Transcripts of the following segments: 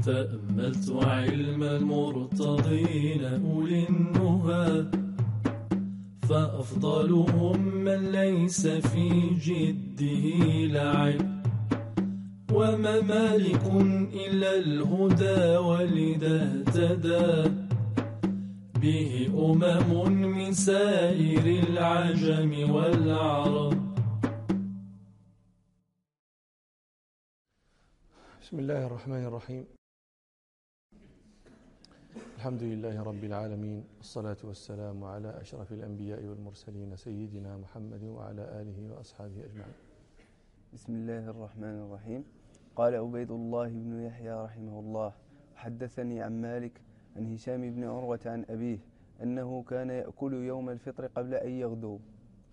تأملت علم المرتضين أولي النهى. فأفضلهم من ليس في جده لعب. وما مالك إلا الهدى ولذا اهتدى. به أمم من سائر العجم والعرب بسم الله الرحمن الرحيم. الحمد لله رب العالمين والصلاة والسلام على أشرف الأنبياء والمرسلين سيدنا محمد وعلى آله وأصحابه أجمعين. بسم الله الرحمن الرحيم. قال عبيد الله بن يحيى رحمه الله حدثني عن مالك عن هشام بن عروة عن أبيه أنه كان يأكل يوم الفطر قبل أن يغدو.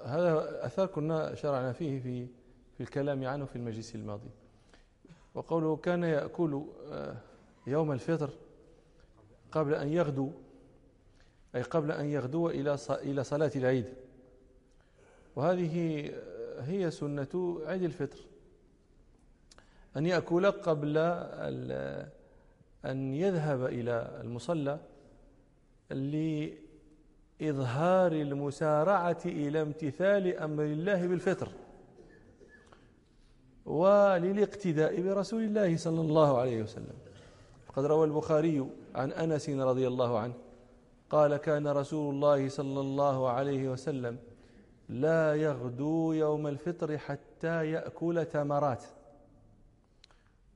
هذا أثر كنا شرعنا فيه في في الكلام عنه في المجلس الماضي. وقوله كان يأكل آه، يوم الفطر قبل أن يغدو أي قبل أن يغدو إلى إلى صلاة العيد. وهذه هي سنة عيد الفطر. أن يأكل قبل أن يذهب إلى المصلى لإظهار المسارعة إلى امتثال أمر الله بالفطر. وللاقتداء برسول الله صلى الله عليه وسلم. قد روى البخاري عن أنس رضي الله عنه قال كان رسول الله صلى الله عليه وسلم لا يغدو يوم الفطر حتى يأكل تمرات.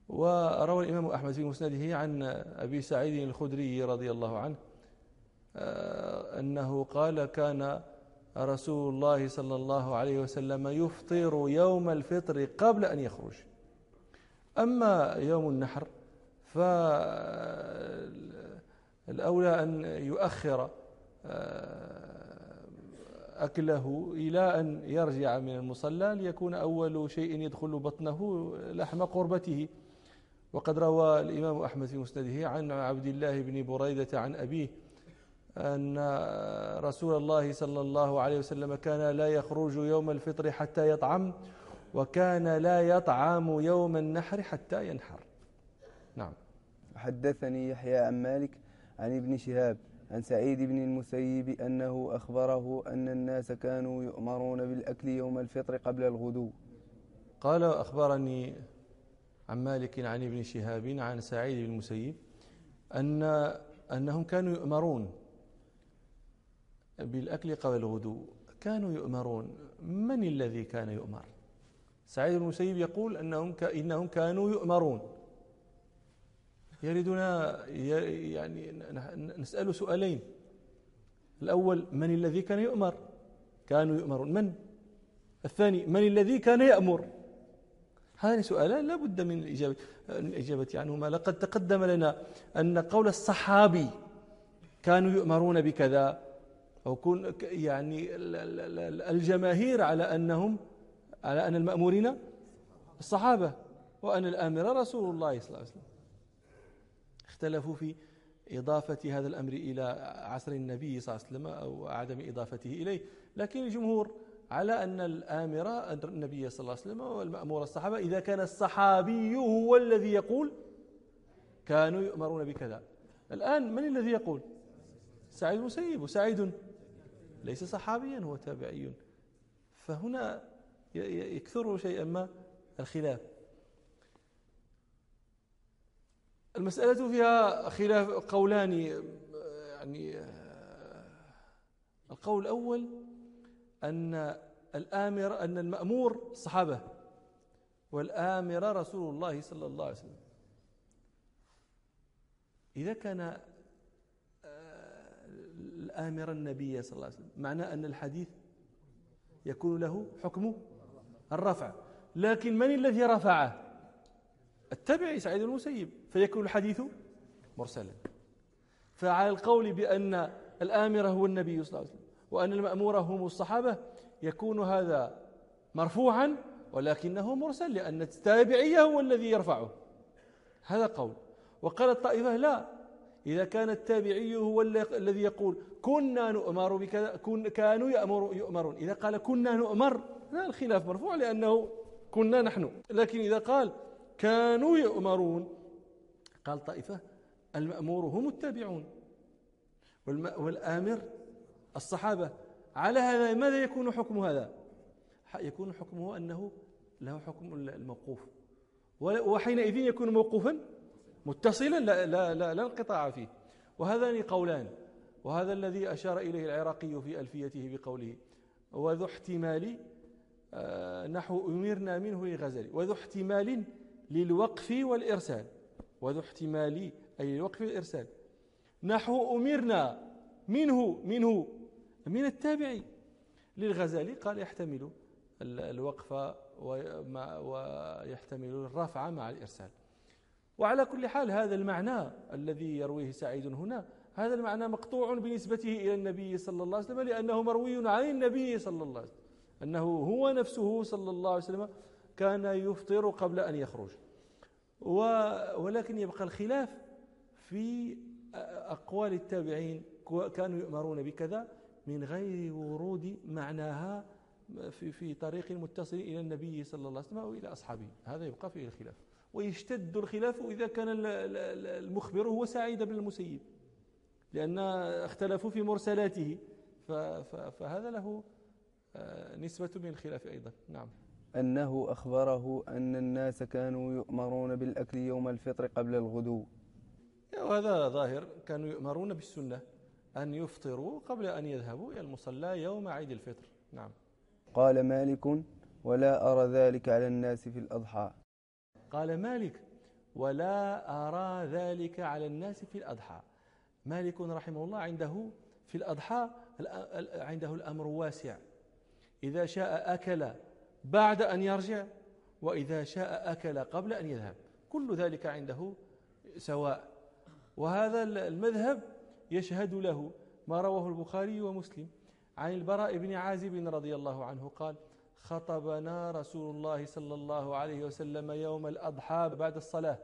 وروى الإمام أحمد في مسنده عن أبي سعيد الخدري رضي الله عنه آه، أنه قال كان رسول الله صلى الله عليه وسلم يفطر يوم الفطر قبل أن يخرج. أما يوم النحر فالأولى أن يؤخر آه، أكله إلى أن يرجع من المصلى ليكون أول شيء يدخل بطنه لحم قربته. وقد روى الإمام أحمد في مسنده عن عبد الله بن بريدة عن أبيه أن رسول الله صلى الله عليه وسلم كان لا يخرج يوم الفطر حتى يطعم وكان لا يطعم يوم النحر حتى ينحر. حدثني يحيى عن مالك عن ابن شهاب عن سعيد بن المسيب أنه أخبره أن الناس كانوا يؤمرون بالأكل يوم الفطر قبل الغدو. قال أخبرني عن مالك عن ابن شهاب عن سعيد بن المسيب أن أنهم كانوا يؤمرون بالأكل قبل الغدو. كانوا يؤمرون. من الذي كان يؤمر؟ سعيد بن المسيب يقول أنهم إنهم كانوا يؤمرون. يريدنا يعني نسأل سؤالين. الأول من الذي كان يؤمر؟ كانوا يؤمرون. من؟ الثاني من الذي كان يأمر؟ هذان سؤالان لا بد من الإجابة, الإجابة عنهما. لقد تقدم لنا أن قول الصحابي كانوا يؤمرون بكذا أو كن يعني الجماهير على أنهم على أن المأمورين الصحابة وأن الآمر رسول الله صلى الله عليه وسلم. اختلفوا في إضافة هذا الأمر إلى عصر النبي صلى الله عليه وسلم أو عدم إضافته إليه. لكن الجمهور على أن الآمر النبي صلى الله عليه وسلم والمأمور الصحابة إذا كان الصحابي هو الذي يقول كانوا يؤمرون بكذا. الآن من الذي يقول؟ سعيد المسيب وسعيد ليس صحابيا هو تابعي. فهنا يكثر شيئا ما الخلاف. المسألة فيها خلاف قولان يعني القول الأول أن الآمر أن المأمور الصحابة والآمر رسول الله صلى الله عليه وسلم. إذا كان الآمر النبي صلى الله عليه وسلم معنى أن الحديث يكون له حكم الرفع. لكن من الذي رفعه؟ التبعي سعيد المسيب فيكون الحديث مرسلا. فعلى القول بأن الآمر هو النبي صلى الله عليه وسلم وأن المأمور هم الصحابة يكون هذا مرفوعا ولكنه مرسل لأن التابعي هو الذي يرفعه. هذا قول. وقال الطائفة لا إذا كان التابعي هو الذي يقول كنا نؤمر بكذا كانوا يأمر يؤمرون. إذا قال كنا نؤمر لا الخلاف مرفوع لأنه كنا نحن. لكن إذا قال كانوا يؤمرون. قال طائفة المأمور هم التابعون. والآمر الصحابة على هذا ماذا يكون حكم هذا؟ يكون حكمه أنه له حكم الموقوف. وحينئذ يكون موقوفا؟ متصلا لا, لا, لا, لا انقطاع فيه. وهذان قولان. وهذا الذي أشار إليه العراقي في ألفيته بقوله وذو احتمال آه، نحو أمرنا منه لغزل. وذو احتمال للوقف والإرسال. وذو احتمال أي الوقف والإرسال. نحو أمرنا منه منه من التابعي. للغزالي قال يحتمل الوقف ويحتمل الرفع مع الإرسال. وعلى كل حال هذا المعنى الذي يرويه سعيد هنا هذا المعنى مقطوع بنسبته إلى النبي صلى الله عليه وسلم لأنه مروي عن النبي صلى الله عليه وسلم. أنه هو نفسه صلى الله عليه وسلم كان يفطر قبل أن يخرج. ولكن يبقى الخلاف في أقوال التابعين كانوا يؤمرون بكذا من غير ورود معناها في في طريق متصل إلى النبي صلى الله عليه وسلم أو إلى أصحابه. هذا يبقى فيه الخلاف. ويشتد الخلاف إذا كان المخبر هو سعيد بن المسيب لأن اختلفوا في مرسلاته. فهذا له آه، نسبة من الخلاف أيضا. نعم. أنه أخبره أن الناس كانوا يؤمرون بالأكل يوم الفطر قبل الغدو. وهذا ظاهر كانوا يؤمرون بالسنة أن يفطروا قبل أن يذهبوا إلى المصلى يوم عيد الفطر. نعم. قال مالك ولا أرى ذلك على الناس في الأضحى. قال مالك ولا أرى ذلك على الناس في الأضحى. مالك رحمه الله عنده في الأضحى عنده الأمر واسع. إذا شاء أكل بعد أن يرجع وإذا شاء أكل قبل أن يذهب. كل ذلك عنده سواء. وهذا المذهب يشهد له ما رواه البخاري ومسلم. عن البراء بن عازب رضي الله عنه قال خطبنا رسول الله صلى الله عليه وسلم يوم الأضحى بعد الصلاة.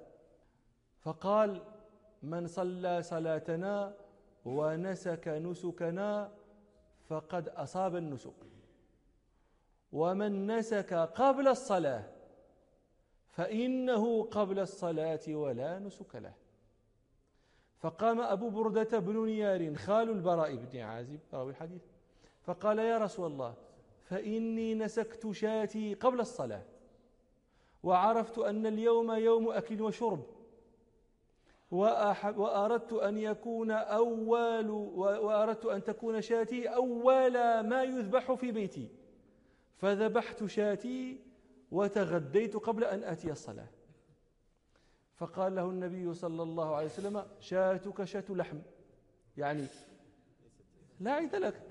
فقال من صلى صلاتنا ونسك نسكنا فقد أصاب النسك. ومن نسك قبل الصلاة فإنه قبل الصلاة ولا نسك له. فقام أبو بردة بن نيار خال البراء بن عازب راوي الحديث فقال يا رسول الله فإني نسكت شاتي قبل الصلاة وعرفت أن اليوم يوم أكل وشرب وأردت أن يكون أول وأردت أن تكون شاتي أول ما يذبح في بيتي. فذبحت شاتي وتغديت قبل أن آتي الصلاة. فقال له النبي صلى الله عليه وسلم شاتك شات لحم. يعني لا عيد لك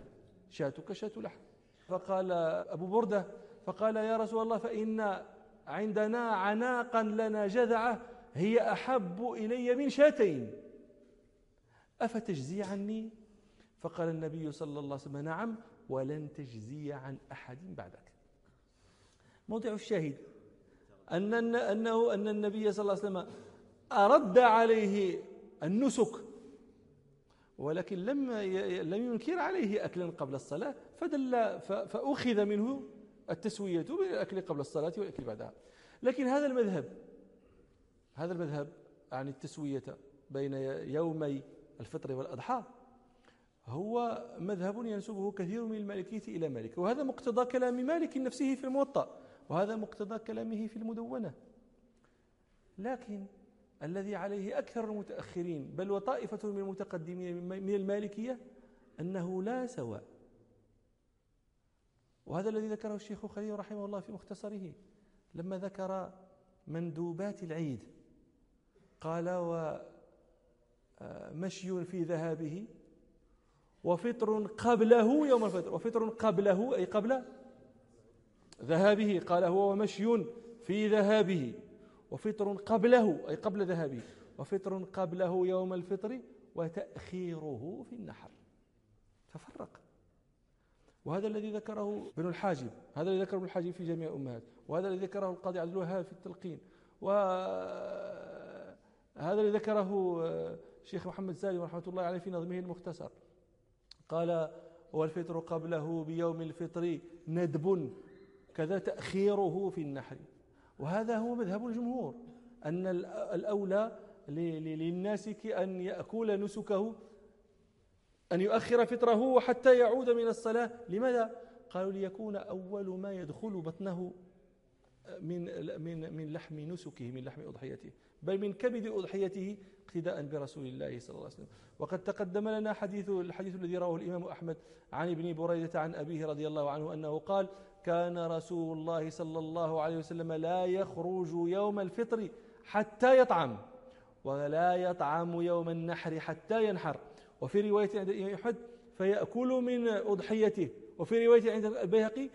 شاتك شات لحم. فقال أبو بردة فقال يا رسول الله فإن عندنا عناقا لنا جذعة هي أحب إلي من شاتين. أفتجزي عني؟ فقال النبي صلى الله عليه وسلم نعم. ولن تجزي عن أحد بعدك. موضع الشاهد. أن أنه أن النبي صلى الله عليه وسلم أرد عليه النسك ولكن لم لم ينكر عليه أكلا قبل الصلاة فدل فأخذ منه التسوية بين الأكل قبل الصلاة والأكل بعدها. لكن هذا المذهب هذا المذهب عن التسوية بين يومي الفطر والأضحى هو مذهب ينسبه كثير من المالكية إلى مالك وهذا مقتضى كلام مالك نفسه في الموطأ وهذا مقتضى كلامه في المدونة. لكن الذي عليه أكثر المتأخرين بل وطائفة من المتقدمين من المالكية أنه لا سواء. وهذا الذي ذكره الشيخ خليل رحمه الله في مختصره لما ذكر مندوبات العيد قال ومشي في ذهابه وفطر قبله يوم الفطر. وفطر قبله أي قبل ذهابه قال هو ومشي في ذهابه. وفطر قبله أي قبل ذهابه. وفطر قبله يوم الفطر وتأخيره في النحر. ففرق وهذا الذي ذكره ابن الحاجب هذا الذي ذكره ابن الحاجب في جميع الأمهات. وهذا الذي ذكره القاضي عبد الوهاب في التلقين. وهذا الذي ذكره الشيخ محمد سالم رحمة الله عليه في نظمه المختصر. قال والفطر قبله بيوم الفطر ندب كذا تأخيره في النحر. وهذا هو مذهب الجمهور أن الأولى للناسك أن يأكل نسكه أن يؤخر فطره حتى يعود من الصلاة. لماذا؟ قالوا ليكون أول ما يدخل بطنه من من من لحم نسكه من لحم أضحيته. بل من كبد أضحيته اقتداء برسول الله صلى الله عليه وسلم. وقد تقدم لنا حديث الحديث الذي رواه الإمام أحمد عن ابن بريدة عن أبيه رضي الله عنه أنه قال كان رسول الله صلى الله عليه وسلم لا يخرج يوم الفطر حتى يطعم ولا يطعم يوم النحر حتى ينحر. وفي رواية عند الإمام أحمد فيأكل من أضحيته. وفي رواية عند البيهقي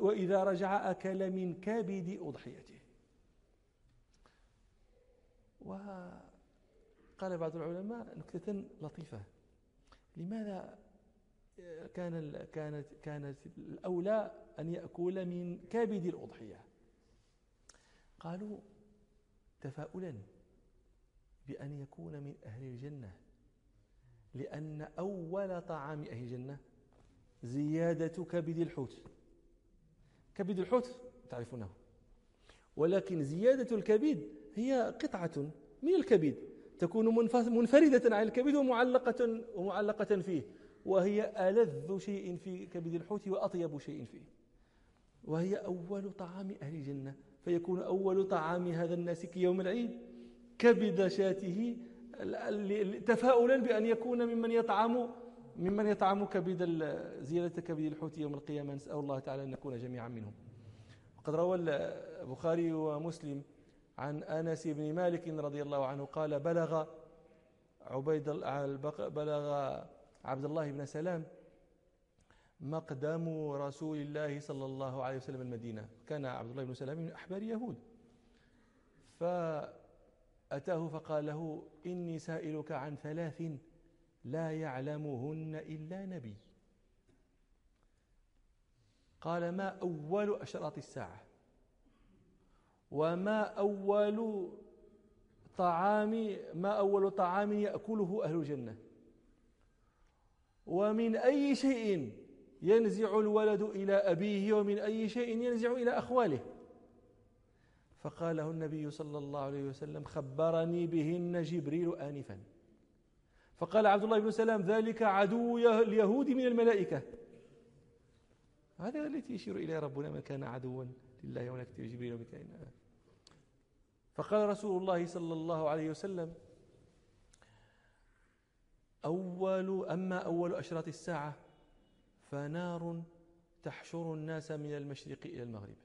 وإذا رجع أكل من كبد أضحيته. وقال بعض العلماء نكتة لطيفة. لماذا كان كانت كانت الأولى أن يأكل من كبد الأضحية؟ قالوا تفاؤلا بأن يكون من أهل الجنة لأن أول طعام أهل الجنة زيادة كبد الحوت. كبد الحوت تعرفونه ولكن زيادة الكبد هي قطعة من الكبد تكون منفردة عن الكبد ومعلقة ومعلقة فيه وهي ألذ شيء في كبد الحوت وأطيب شيء فيه. وهي أول طعام أهل الجنة فيكون أول طعام هذا الناسك يوم العيد كبد شاته تفاؤلا بأن يكون ممن يطعم ممن يطعم كبد زيادة كبد الحوت يوم القيامة. نسأل الله تعالى أن نكون جميعا منهم. وقد روى البخاري ومسلم عن أنس بن مالك رضي الله عنه قال بلغ عبيد بلغ عبد الله بن سلام مقدم رسول الله صلى الله عليه وسلم المدينة. كان عبد الله بن سلام من أحبار يهود فأتاه فقال له إني سائلك عن ثلاث لا يعلمهن إلا نبي. قال ما أول أشراط الساعة؟ وما أول طعام ما أول طعام يأكله أهل الجنة؟ ومن أي شيء ينزع الولد إلى أبيه ومن أي شيء ينزع إلى أخواله؟ فقاله النبي صلى الله عليه وسلم خبرني بهن جبريل آنفا. فقال عبد الله بن سلام ذلك عدو اليهود من الملائكة. هذا التي يشير إليه ربنا من كان عدوا لله وملائكته جبريل وميكائيل فقال رسول الله صلى الله عليه وسلم أول أما أول أشراط الساعة فنار تحشر الناس من المشرق إلى المغرب.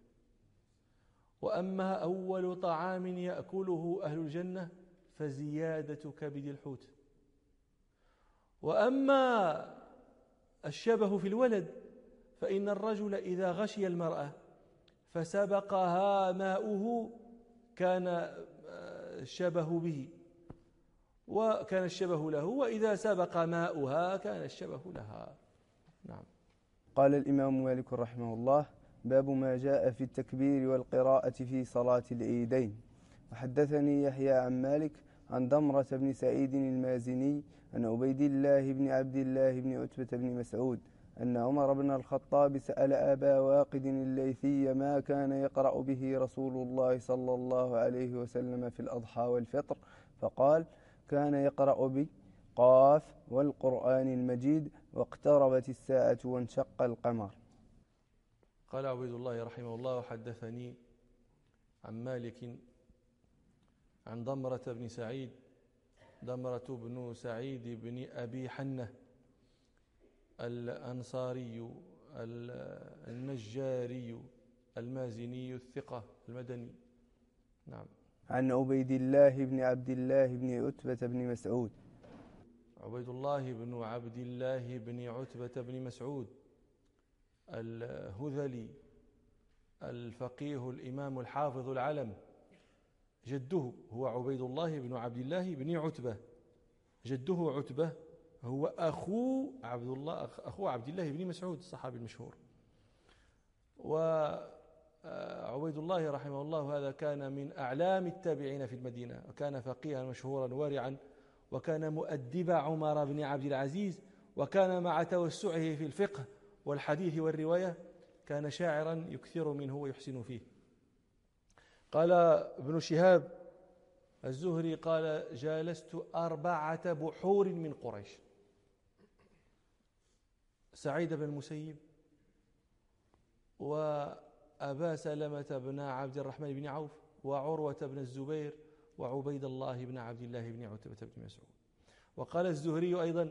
وأما أول طعام يأكله أهل الجنة فزيادة كبد الحوت. وأما الشبه في الولد فإن الرجل إذا غشي المرأة فسبقها ماؤه كان الشبه به. وكان الشبه له وإذا سبق ماؤها كان الشبه لها. نعم. قال الإمام مالك رحمه الله باب ما جاء في التكبير والقراءة في صلاة العيدين. وحدثني يحيى عن مالك عن ضمرة بن سعيد المازني عن عبيد الله بن عبد الله بن عتبة بن مسعود أن عمر بن الخطاب سأل أبا واقد الليثي ما كان يقرأ به رسول الله صلى الله عليه وسلم في الأضحى والفطر فقال كان يقرأ بي قاف والقرآن المجيد واقتربت الساعة وانشق القمر. قال عبيد الله رحمه الله حدثني عن مالك عن ضمرة بن سعيد ضمرة بن سعيد بن أبي حنة الأنصاري النجاري المازني الثقة المدني. نعم. عن عبيد الله بن عبد الله بن عتبة بن مسعود. عبيد الله بن عبد الله بن عتبة بن مسعود. الهذلي الفقيه الإمام الحافظ العلم. جده هو عبيد الله بن عبد الله بن عتبة. جده عتبة هو أخو عبد الله أخو عبد الله بن مسعود الصحابي المشهور. وعبيد الله رحمه الله هذا كان من أعلام التابعين في المدينة وكان فقيها مشهورا وارعا وكان مؤدب عمر بن عبد العزيز وكان مع توسعه في الفقه والحديث والرواية كان شاعرا يكثر منه ويحسن فيه. قال ابن شهاب الزهري قال جالست أربعة بحور من قريش. سعيد بن المسيب وأبا سلمة بن عبد الرحمن بن عوف وعروة بن الزبير وعبيد الله بن عبد الله بن عتبة بن مسعود. وقال الزهري أيضا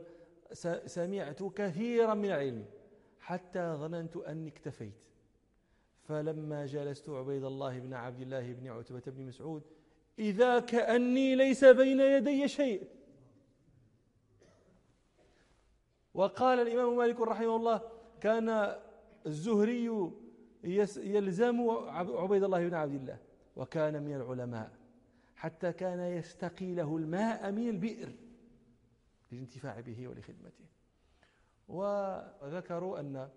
سمعت كثيرا من العلم حتى ظننت أني اكتفيت. فلما جلست عبيد الله بن عبد الله بن عتبة بن مسعود إذا كأني ليس بين يدي شيء. وقال الإمام مالك رحمه الله كان الزهري يلزم عبيد الله بن عبد الله وكان من العلماء حتى كان يستقي له الماء من البئر للانتفاع به ولخدمته. وذكروا أن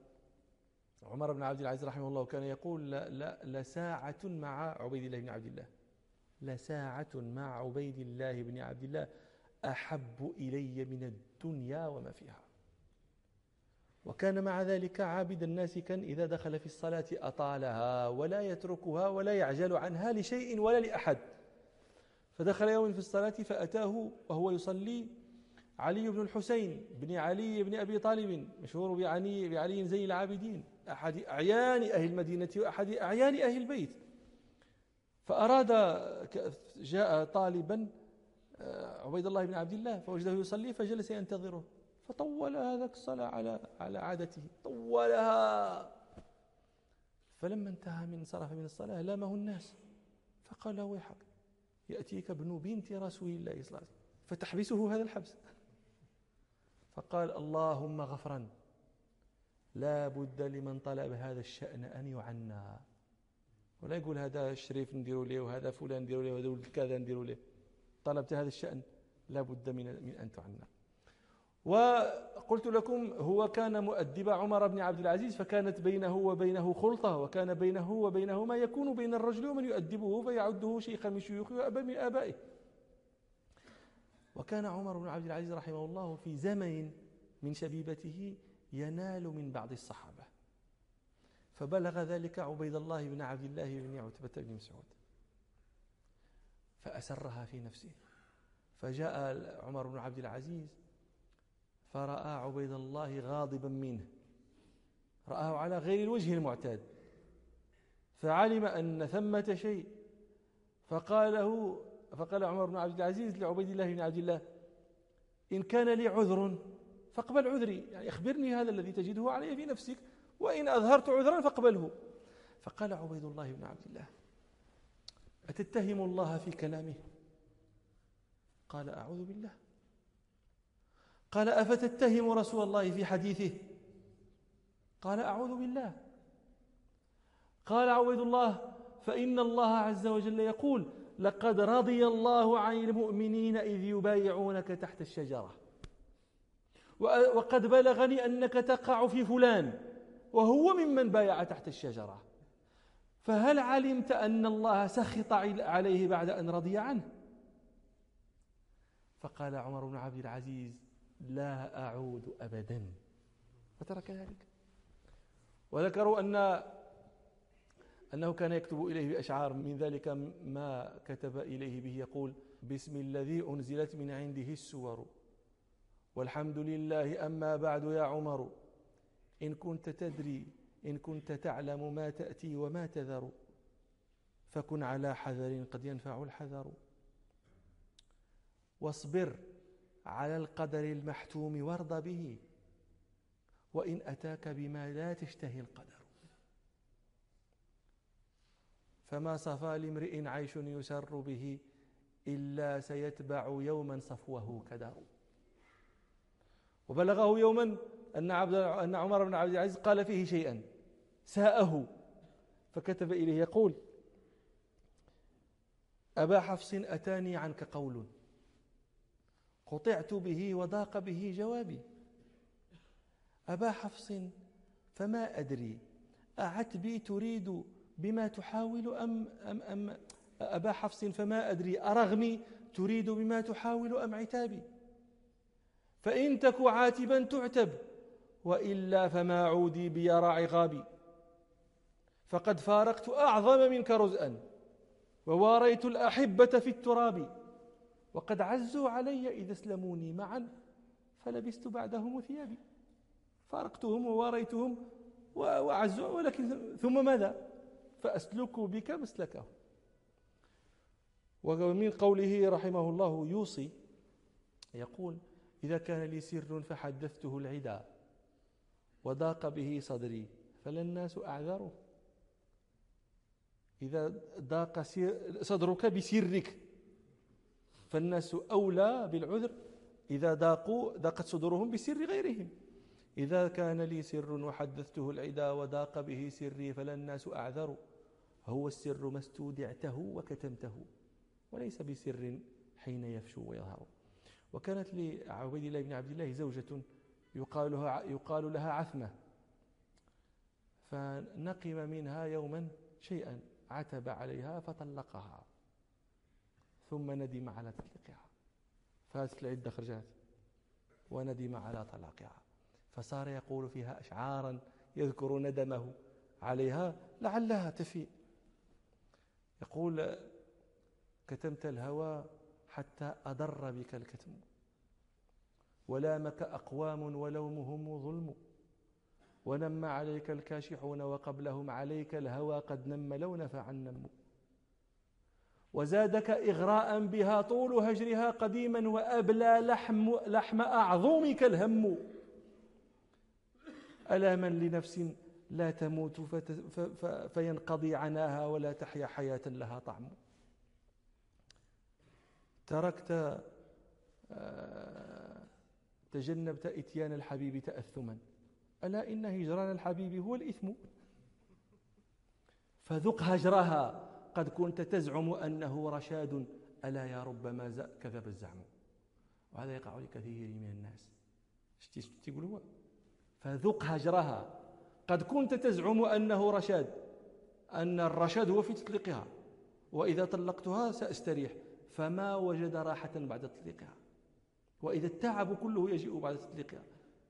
عمر بن عبد العزيز رحمه الله كان يقول لا لا لساعة مع عبيد الله بن عبد الله. لساعة مع عبيد الله بن عبد الله أحب إلي من الدنيا وما فيها. وكان مع ذلك عابد الناس كان إذا دخل في الصلاة أطالها ولا يتركها ولا يعجل عنها لشيء ولا لأحد. فدخل يوم في الصلاة فأتاه وهو يصلي علي بن الحسين بن علي بن أبي طالب مشهور بعلي, بعلي زين العابدين أحد أعيان أهل المدينة وأحد أعيان أهل البيت. فأراد جاء طالبا آه، عبيد الله بن عبد الله فوجده يصلي فجلس ينتظره. فطول هذاك الصلاة على على عادته. طولها. فلما انتهى من صرف من الصلاة لامه الناس. فقال ويحك يأتيك ابن بنت رسول الله صلى الله عليه وسلم فتحبسه هذا الحبس. فقال اللهم غفرا لا بد لمن طلب هذا الشأن أن يعنى. ولا يقول هذا الشريف نديروا له وهذا فلان نديروا له وهذا كذا نديروا له طلبت هذا الشأن لا بد من, من أن تعنى. وقلت لكم هو كان مؤدب عمر بن عبد العزيز فكانت بينه وبينه خلطة وكان بينه وبينه ما يكون بين الرجل ومن يؤدبه فيعده شيخا من شيوخه وأبا من آبائه. وكان عمر بن عبد العزيز رحمه الله في زمن من شبيبته ينال من بعض الصحابة. فبلغ ذلك عبيد الله بن عبد الله بن عتبة بن مسعود. فأسرها في نفسه. فجاء عمر بن عبد العزيز فرأى عبيد الله غاضبا منه. رآه على غير الوجه المعتاد. فعلم أن ثمة شيء. فقال له فقال عمر بن عبد العزيز لعبيد الله بن عبد الله إن كان لي عذر فاقبل عذري. يعني أخبرني هذا الذي تجده علي في نفسك وإن أظهرت عذرا فاقبله. فقال عبيد الله بن عبد الله أتتهم الله في كلامه؟ قال أعوذ بالله. قال أفتتهم رسول الله في حديثه؟ قال أعوذ بالله. قال عبيد الله فإن الله عز وجل يقول لقد رضي الله عن المؤمنين إذ يبايعونك تحت الشجرة. وقد بلغني أنك تقع في فلان وهو ممن بايع تحت الشجرة. فهل علمت أن الله سخط عليه بعد أن رضي عنه؟ فقال عمر بن عبد العزيز لا أعود أبدا. فترك ذلك. وذكروا أن أنه كان يكتب إليه بأشعار. من ذلك ما كتب إليه به يقول باسم الذي أنزلت من عنده السور. والحمد لله أما بعد يا عمر. إن كنت تدري إن كنت تعلم ما تأتي وما تذر فكن على حذر قد ينفع الحذر. واصبر. على القدر المحتوم وارض به. وإن أتاك بما لا تشتهي القدر. فما صفى لامرئ عيش يسر به إلا سيتبع يوما صفوه كدر. وبلغه يوما أن, عبد أن عمر بن عبد العزيز قال فيه شيئا. ساءه. فكتب إليه يقول أبا حفص أتاني عنك قول. قطعت به وضاق به جوابي. أبا حفص فما أدري أعتبي تريد بما تحاول أم, أم, أم أبا حفص فما أدري أرغمي تريد بما تحاول أم عتابي؟ فإن تك عاتبا تعتب وإلا فما عودي بيرى عغابي فقد فارقت أعظم منك رزءا وواريت الأحبة في التراب. وقد عزوا علي إذا اسلموني معا فلبست بعدهم ثيابي. فارقتهم وواريتهم وعزوا ولكن ثم ماذا؟ فأسلك بك مسلكه ومن قوله رحمه الله يوصي يقول إذا كان لي سر فحدثته العدا وضاق به صدري فلا الناس أعذره. إذا ضاق صدرك بسرك فالناس أولى بالعذر إذا ضاقوا ضاقت صدورهم بسر غيرهم. إذا كان لي سر وحدثته العدا وضاق به سري فلا الناس أعذر. هو السر ما استودعته وكتمته وليس بسر حين يفشو ويظهر. وكانت لعبيد الله بن عبد الله زوجة يقال لها, يقال لها عثمة. فنقم منها يوما شيئا عتب عليها فطلقها. ثم ندم على تطليقها. فاتت العدة خرجت. وندم على طلاقها. فصار يقول فيها أشعارا يذكر ندمه عليها لعلها تفيء. يقول كتمت الهوى حتى أضر بك الكتم. ولامك أقوام ولومهم ظلم. ونم عليك الكاشحون وقبلهم عليك الهوى قد نم لو نفع النم وزادك إغراء بها طول هجرها قديما وأبلى لحم, لحم أعظمك الهم. ألا من لنفس لا تموت فينقضي عناها ولا تحيا حياة لها طعم. تركت آه، تجنبت إتيان الحبيب تأثما. ألا إن هجران الحبيب هو الإثم. فذق هجرها. قد كنت تزعم أنه رشاد ألا يا ربما كذب الزعم. وهذا يقع لكثير من الناس. تقولوا؟ فذق هجرها. قد كنت تزعم أنه رشاد أن الرشاد هو في تطليقها. وإذا طلقتها سأستريح. فما وجد راحة بعد تطليقها. وإذا التعب كله يجيء بعد تطليقها.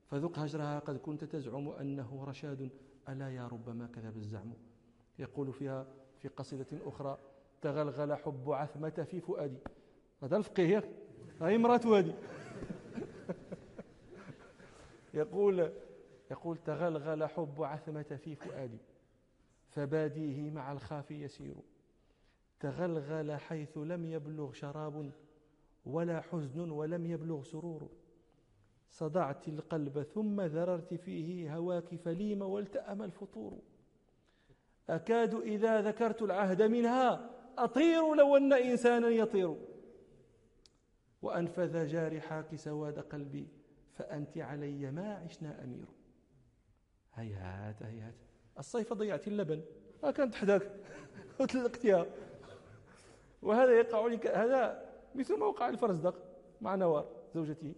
فذق هجرها. قد كنت تزعم أنه رشاد ألا يا ربما كذب الزعم. يقول فيها في قصيدة أخرى تغلغل حب عثمة في فؤادي. هذا الفقيه هاي امرأة هذه يقول يقول تغلغل حب عثمة في فؤادي. فباديه مع الخاف يسير. تغلغل حيث لم يبلغ شراب ولا حزن ولم يبلغ سرور. صدعت القلب ثم ذررت فيه هواك فليم والتأم الفطور. أكاد إذا ذكرت العهد منها أطير لو أن إنسانا يطير. وأنفذ جارحاك سواد قلبي فأنت علي ما عشنا أمير. هيهات هيهات. الصيف ضيعت اللبن ما كانت حداك وتلقتها وهذا يقع لك هذا مثل ما وقع الفرزدق مع نوار زوجته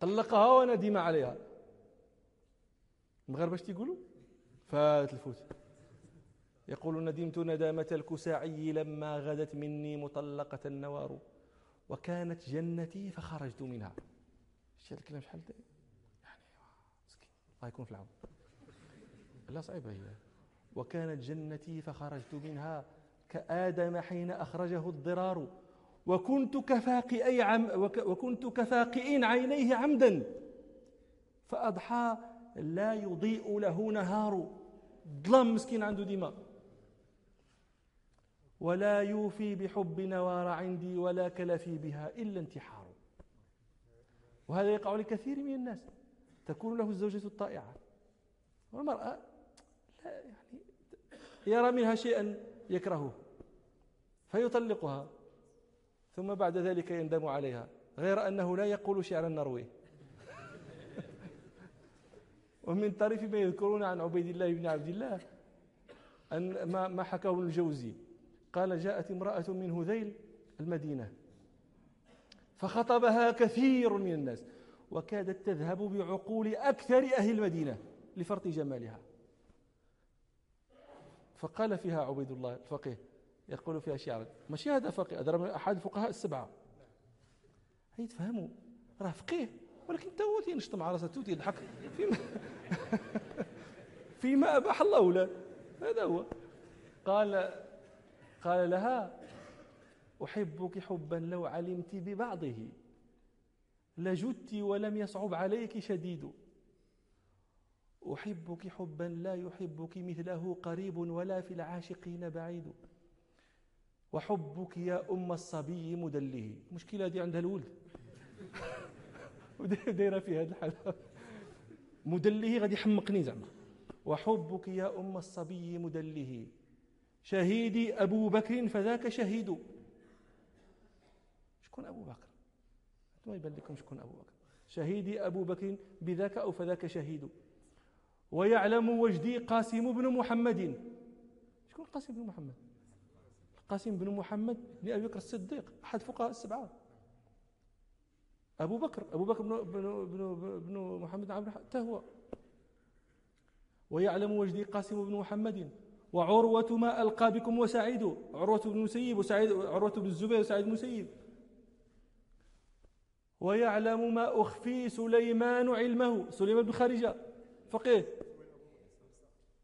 طلقها وندم عليها. المغاربه اش تيقولوا؟ فات الفوت. يقول ندمت ندامة الكساعي لما غدت مني مطلقة النوار وكانت جنتي فخرجت منها. شفت الكلام شحال يعني مسكين. الله يكون في العون. لا صعيبة هي. وكانت جنتي فخرجت منها كآدم حين أخرجه الضرار. وكنت كفاقئي عم وكنت كفاقئ عينيه عمدا. فأضحى لا يضيء له نهار. ظلم مسكين عنده دماء ولا يوفي بحب نوار عندي ولا كلفي بها إلا انتحار. وهذا يقع لكثير من الناس. تكون له الزوجة الطائعة. والمرأة لا يعني يرى منها شيئا يكرهه فيطلقها ثم بعد ذلك يندم عليها غير أنه لا يقول شعرا نرويه ومن طريف ما يذكرون عن عبيد الله بن عبد الله أن ما حكاه الجوزي. قال جاءت امرأة من هذيل المدينة فخطبها كثير من الناس وكادت تذهب بعقول أكثر أهل المدينة لفرط جمالها. فقال فيها عبيد الله الفقيه يقول فيها شعرا ماشي هذا فقيه؟ هذا أحد الفقهاء السبعة. هي تفهموا؟ راه فقيه ولكن تو تينشط مع راسه؟ تو تيضحك. فيما فيما أباح الله له. هذا هو. قال قال لها أحبك حبا لو علمت ببعضه. لجدت ولم يصعب عليك شديد. أحبك حبا لا يحبك مثله قريب ولا في العاشقين بعيد. وحبك يا أم الصبي مدله. مشكلة دي عندها الولد. ودايرة في هذا الحال مدله غادي يحمقني زعما. وحبك يا أم الصبي مدله. شهيدي أبو بكر فذاك شهيد. شكون أبو بكر. ما يبان لكم شكون أبو بكر. شهيدي أبو بكر بذاك أو فذاك شهيد. ويعلم وجدي قاسم بن محمد. شكون قاسم بن محمد. قاسم بن محمد بن أبي بكر الصديق أحد فقهاء السبعة. أبو بكر أبو بكر بن, بن, بن, بن محمد عبد حتى هو ويعلم وجدي قاسم بن محمد. وعروة ما ألقى بكم وسعيد. عروة بن مسيب وسعيد عروة بن الزبير وسعيد بن مسيب ويعلم ما أخفي سليمان علمه. سليمان بن خارجة فقيه.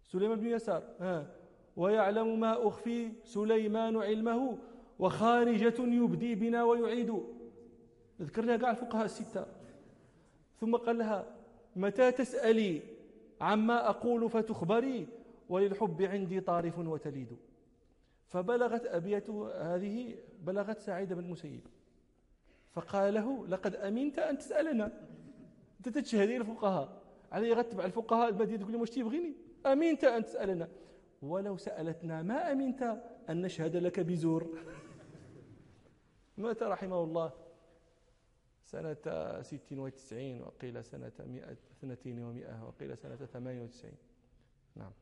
سليمان بن يسار ها. ويعلم ما أخفي سليمان علمه. وخارجة يبدي بنا ويعيد. ذكرنا قاع الفقهاء الستة. ثم قال لها متى تسألي عما أقول فتخبري؟ وللحب عندي طارف وتليد. فبلغت أبيات هذه بلغت سعيد بن المسيب. فقال له لقد أمنت أن تسألنا. أنت تشهدي الفقهاء. علي غتبع الفقهاء المدينة تقول لي واش تبغيني؟ أمنت أن تسألنا. ولو سألتنا ما أمنت أن نشهد لك بزور. مات رحمه الله. سنة ست وتسعين وقيل سنة مئة اثنتين ومئة وقيل سنة ثمانية وتسعين. نعم.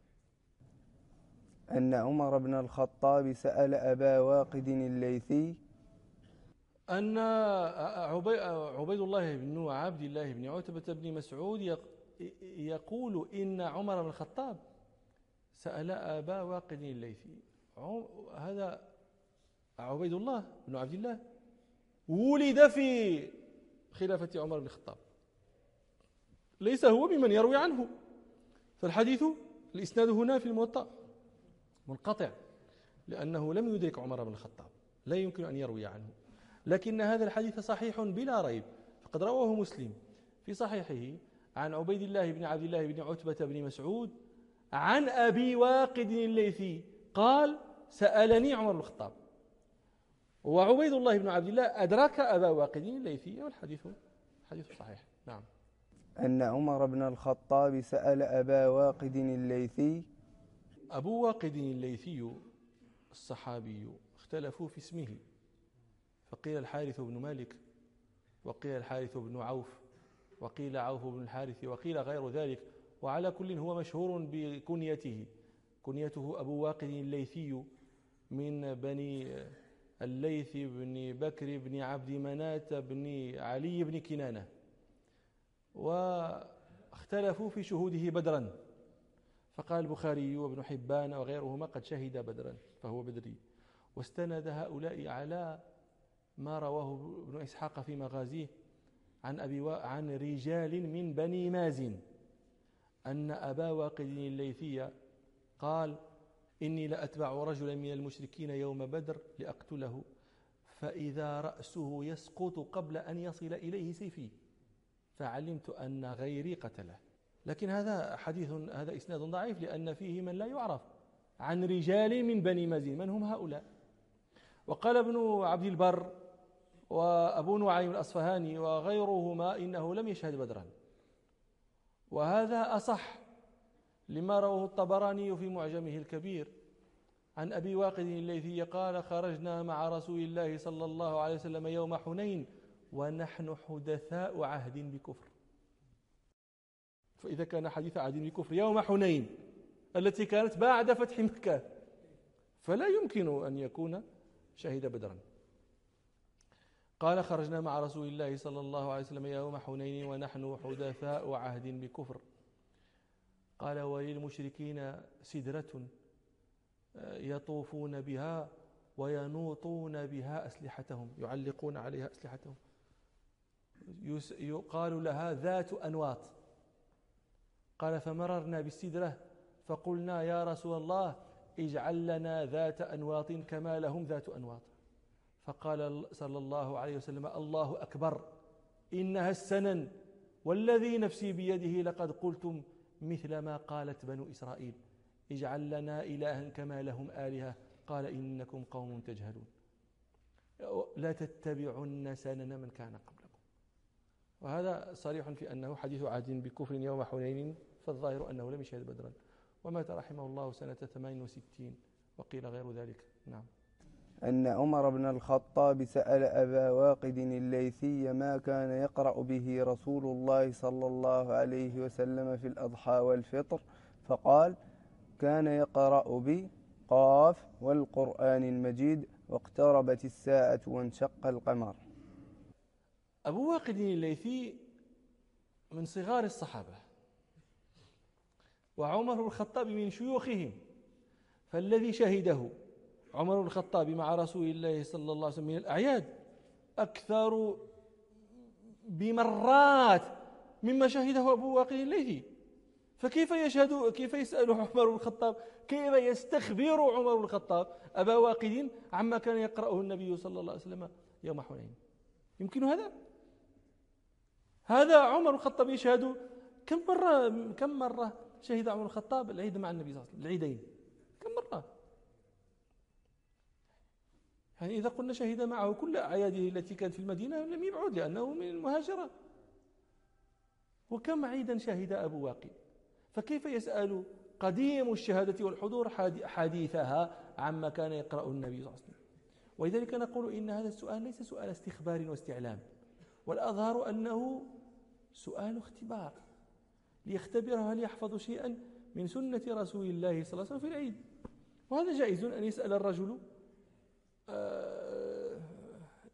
أن عمر بن الخطاب سأل أبا واقد الليثي أن عبيد الله بن عبد الله بن عتبة بن مسعود يقول إن عمر بن الخطاب سأل أبا واقد الليثي. هذا عبيد الله بن عبد الله ولد في خلافة عمر بن الخطاب. ليس هو ممن يروي عنه. فالحديث الإسناد هنا في الموطأ. منقطع لأنه لم يدرك عمر بن الخطاب لا يمكن أن يروي عنه. لكن هذا الحديث صحيح بلا ريب فقد رواه مسلم في صحيحه عن عبيد الله بن عبد الله بن عتبة بن مسعود عن أبي واقد الليثي قال سألني عمر بن الخطاب وعبيد الله بن عبد الله أدرك أبا واقد الليثي والحديث حديث صحيح. نعم. أن عمر بن الخطاب سأل أبا واقد الليثي أبو واقد الليثي الصحابي اختلفوا في اسمه فقيل الحارث بن مالك وقيل الحارث بن عوف وقيل عوف بن الحارث وقيل غير ذلك وعلى كل هو مشهور بكنيته. كنيته أبو واقد الليثي من بني الليث بن بكر بن عبد مناة بن علي بن كنانة واختلفوا في شهوده بدرا. فقال البخاري وابن حبان وغيرهما قد شهد بدرا فهو بدري. واستند هؤلاء على ما رواه ابن إسحاق في مغازيه عن أبي و... عن رجال من بني مازن. أن أبا واقد الليثي قال إني لأتبع رجلا من المشركين يوم بدر لأقتله فإذا رأسه يسقط قبل أن يصل إليه سيفي فعلمت أن غيري قتله. لكن هذا حديث هذا إسناد ضعيف لأن فيه من لا يعرف عن رجال من بني مازن من هم هؤلاء؟ وقال ابن عبد البر وأبو نعيم الأصفهاني وغيرهما إنه لم يشهد بدرا. وهذا أصح لما رواه الطبراني في معجمه الكبير. عن أبي واقد الليثي قال خرجنا مع رسول الله صلى الله عليه وسلم يوم حنين ونحن حدثاء عهد بكفر. فإذا كان حديث عهد بكفر يوم حنين التي كانت بعد فتح مكة فلا يمكن أن يكون شهد بدرا. قال خرجنا مع رسول الله صلى الله عليه وسلم يوم حنين ونحن حدثاء عهد بكفر. قال وللمشركين سدرة آه، يطوفون بها وينوطون بها أسلحتهم يعلقون عليها أسلحتهم. يقال لها ذات أنواط. قال فمررنا بالسدرة. فقلنا يا رسول الله اجعل لنا ذات أنواط كما لهم ذات أنواط. فقال صلى الله عليه وسلم الله أكبر إنها السنن والذي نفسي بيده لقد قلتم مثل ما قالت بنو إسرائيل. اجعل لنا إلها كما لهم آلهة. قال إنكم قوم تجهلون. لا تتبعن سنن من كان قبلكم. وهذا صريح في أنه حديث عهد بكفر يوم حنين فالظاهر أنه لم يشهد بدرا. ومات رحمه الله سنة 68 وقيل غير ذلك. نعم. أن عمر بن الخطاب سأل أبا واقد الليثي ما كان يقرأ به رسول الله صلى الله عليه وسلم في الأضحى والفطر فقال كان يقرأ بي قاف والقرآن المجيد واقتربت الساعة وانشق القمر. أبو واقد الليثي من صغار الصحابة. وعمر الخطاب من شيوخهم فالذي شهده عمر الخطاب مع رسول الله صلى الله عليه وسلم من الأعياد أكثر بمرات مما شهده أبو واقد الليثي. فكيف يشهد كيف يسأل عمر الخطاب؟ كيف يستخبر عمر الخطاب أبا واقد عما كان يقرأه النبي صلى الله عليه وسلم يوم حنين؟ يمكن هذا؟ هذا عمر الخطاب يشهد كم مرة كم مرة شهد عمر الخطاب العيد مع النبي صلى الله عليه وسلم العيدين. كم مرة؟ يعني إذا قلنا شهد معه كل أعياده التي كانت في المدينة لم يبعد لأنه من المهاجرة. وكم عيدا شهد أبو واقد فكيف يسأل قديم الشهادة والحضور حديثها عما كان يقرأ النبي صلى الله عليه وسلم؟ ولذلك نقول إن هذا السؤال ليس سؤال استخبار واستعلام والأظهر أنه سؤال اختبار. ليختبره هل يحفظ شيئا من سنة رسول الله صلى الله عليه وسلم في العيد. وهذا جائز أن يسأل الرجل آه،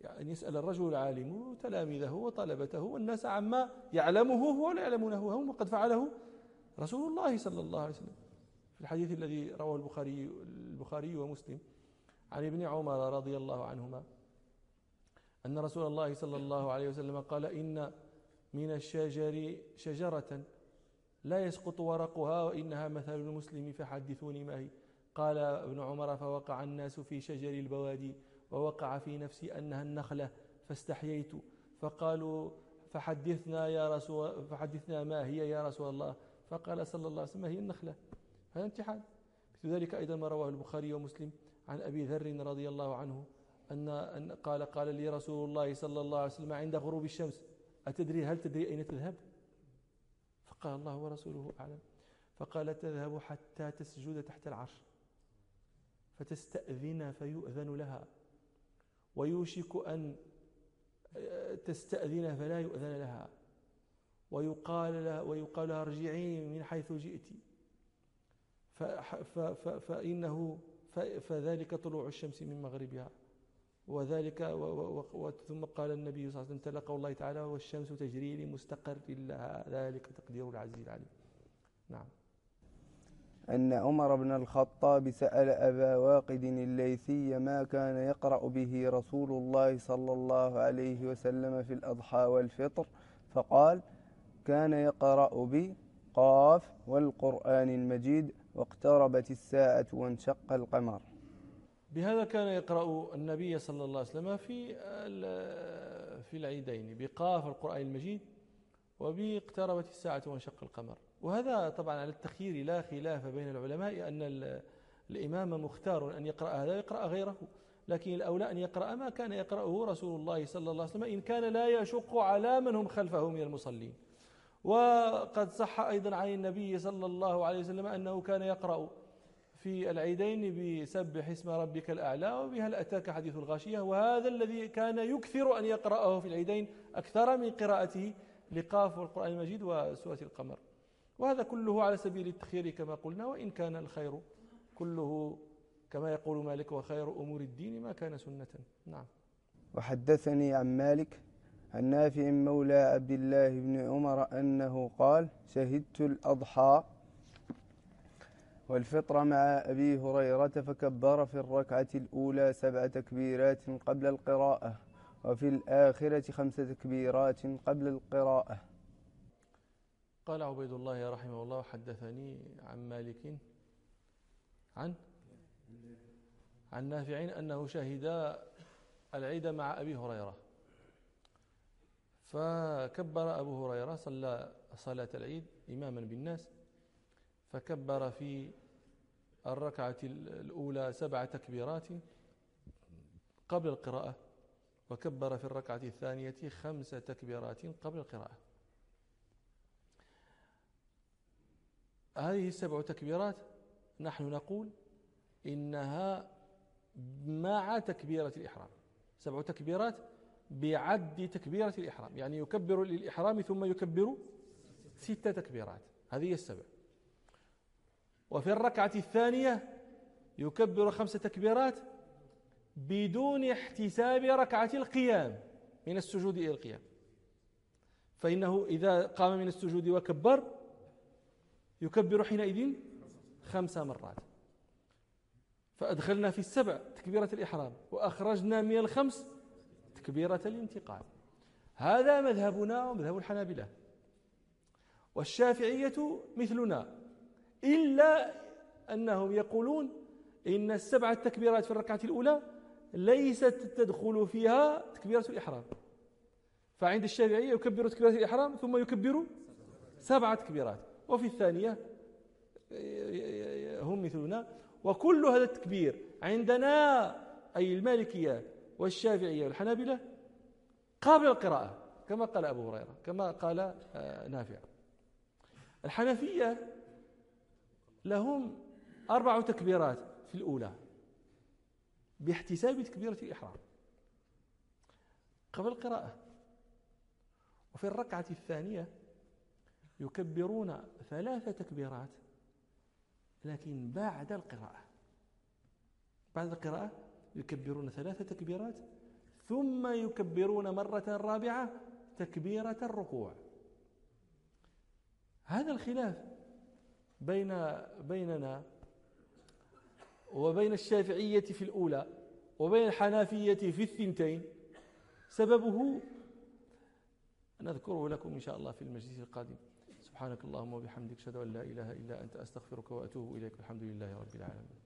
يعني يسأل الرجل العالم تلاميذه وطلبته والناس عما يعلمه هو ولا يعلمونه هم وقد فعله رسول الله صلى الله عليه وسلم. في الحديث الذي رواه البخاري البخاري ومسلم عن ابن عمر رضي الله عنهما أن رسول الله صلى الله عليه وسلم قال إن من الشجر شجرة لا يسقط ورقها وإنها مثل المسلم فحدثوني ما هي. قال ابن عمر فوقع الناس في شجر البوادي ووقع في نفسي أنها النخلة فاستحييت. فقالوا فحدثنا يا رسول فحدثنا ما هي يا رسول الله؟ فقال صلى الله عليه وسلم هي النخلة؟ هذا امتحان. مثل ذلك أيضا ما رواه البخاري ومسلم عن أبي ذر رضي الله عنه أن, أن قال قال لي رسول الله صلى الله عليه وسلم عند غروب الشمس أتدري هل تدري أين تذهب؟ فقال الله ورسوله أعلم. فقال تذهب حتى تسجد تحت العرش. فتستأذن فيؤذن لها. ويوشك أن تستأذن فلا يؤذن لها. ويقال لها, ويقال لها ارجعي من حيث جئت. فإنه فذلك طلوع الشمس من مغربها. وذلك ثم قال النبي صلى الله عليه وسلم تلقى الله تعالى والشمس تجري لمستقر لها ذلك تقدير العزيز العليم. نعم. أن عمر بن الخطاب سأل أبا واقد الليثي ما كان يقرأ به رسول الله صلى الله عليه وسلم في الأضحى والفطر فقال كان يقرأ بي قاف والقرآن المجيد واقتربت الساعة وانشق القمر. بهذا كان يقرأ النبي صلى الله عليه وسلم في في العيدين بقاف القرآن المجيد وباقتربت الساعة وانشق القمر. وهذا طبعا على التخيير لا خلاف بين العلماء أن الإمام مختار أن يقرأ هذا ويقرأ غيره. لكن الأولى أن يقرأ ما كان يقرأه رسول الله صلى الله عليه وسلم إن كان لا يشق على من هم خلفه من المصلين. وقد صح أيضا عن النبي صلى الله عليه وسلم أنه كان يقرأ في العيدين بسبح اسم ربك الأعلى وبهل أتاك حديث الغاشية؟ وهذا الذي كان يكثر أن يقرأه في العيدين أكثر من قراءته لقاف والقرآن المجيد وسورة القمر. وهذا كله على سبيل التخيير كما قلنا وإن كان الخير كله كما يقول مالك وخير أمور الدين ما كان سنة. نعم. وحدثني عن مالك عن نافع مولى عبد الله بن عمر أنه قال شهدت الأضحى والفطر مع أبي هريرة فكبر في الركعة الأولى سبع تكبيرات قبل القراءة وفي الآخرة خمس تكبيرات قبل القراءة. قال عبيد الله رحمه الله حدثني عن مالك عن عن نافع أنه شهد العيد مع أبي هريرة. فكبر أبو هريرة صلى صلاة العيد إماما بالناس فكبر في الركعة الأولى سبع تكبيرات قبل القراءة وكبر في الركعة الثانية خمس تكبيرات قبل القراءة. هذه السبع تكبيرات نحن نقول إنها مع تكبيرة الإحرام. سبع تكبيرات بعد تكبيرة الإحرام يعني يكبر للإحرام ثم يكبر ست تكبيرات. هذه السبع. وفي الركعة الثانية يكبر خمس تكبيرات بدون احتساب ركعة القيام من السجود إلى القيام. فإنه إذا قام من السجود وكبر يكبر حينئذ خمس مرات. فأدخلنا في السبع تكبيرة الإحرام وأخرجنا من الخمس تكبيرة الانتقال. هذا مذهبنا ومذهب الحنابلة. والشافعية مثلنا إلا أنهم يقولون إن السبع التكبيرات في الركعة الأولى ليست تدخل فيها تكبيرة الإحرام. فعند الشافعية يكبر تكبيرة الإحرام ثم يكبر سبع تكبيرات. وفي الثانية هم مثلنا. وكل هذا التكبير عندنا أي المالكية والشافعية والحنابلة قبل القراءة كما قال أبو هريرة كما قال آه، نافع. الحنفية لهم أربع تكبيرات في الأولى باحتساب تكبيرة الإحرام قبل القراءة. وفي الركعة الثانية يكبرون ثلاث تكبيرات لكن بعد القراءة. بعد القراءة يكبرون ثلاث تكبيرات ثم يكبرون مرة رابعة تكبيرة الركوع. هذا الخلاف. بين بيننا وبين الشافعية في الأولى وبين الحنافية في الثنتين سببه نذكره لكم إن شاء الله في المجلس القادم. سبحانك اللهم وبحمدك أشهد أن لا إله إلا أنت أستغفرك وأتوب إليك. الحمد لله رب العالمين.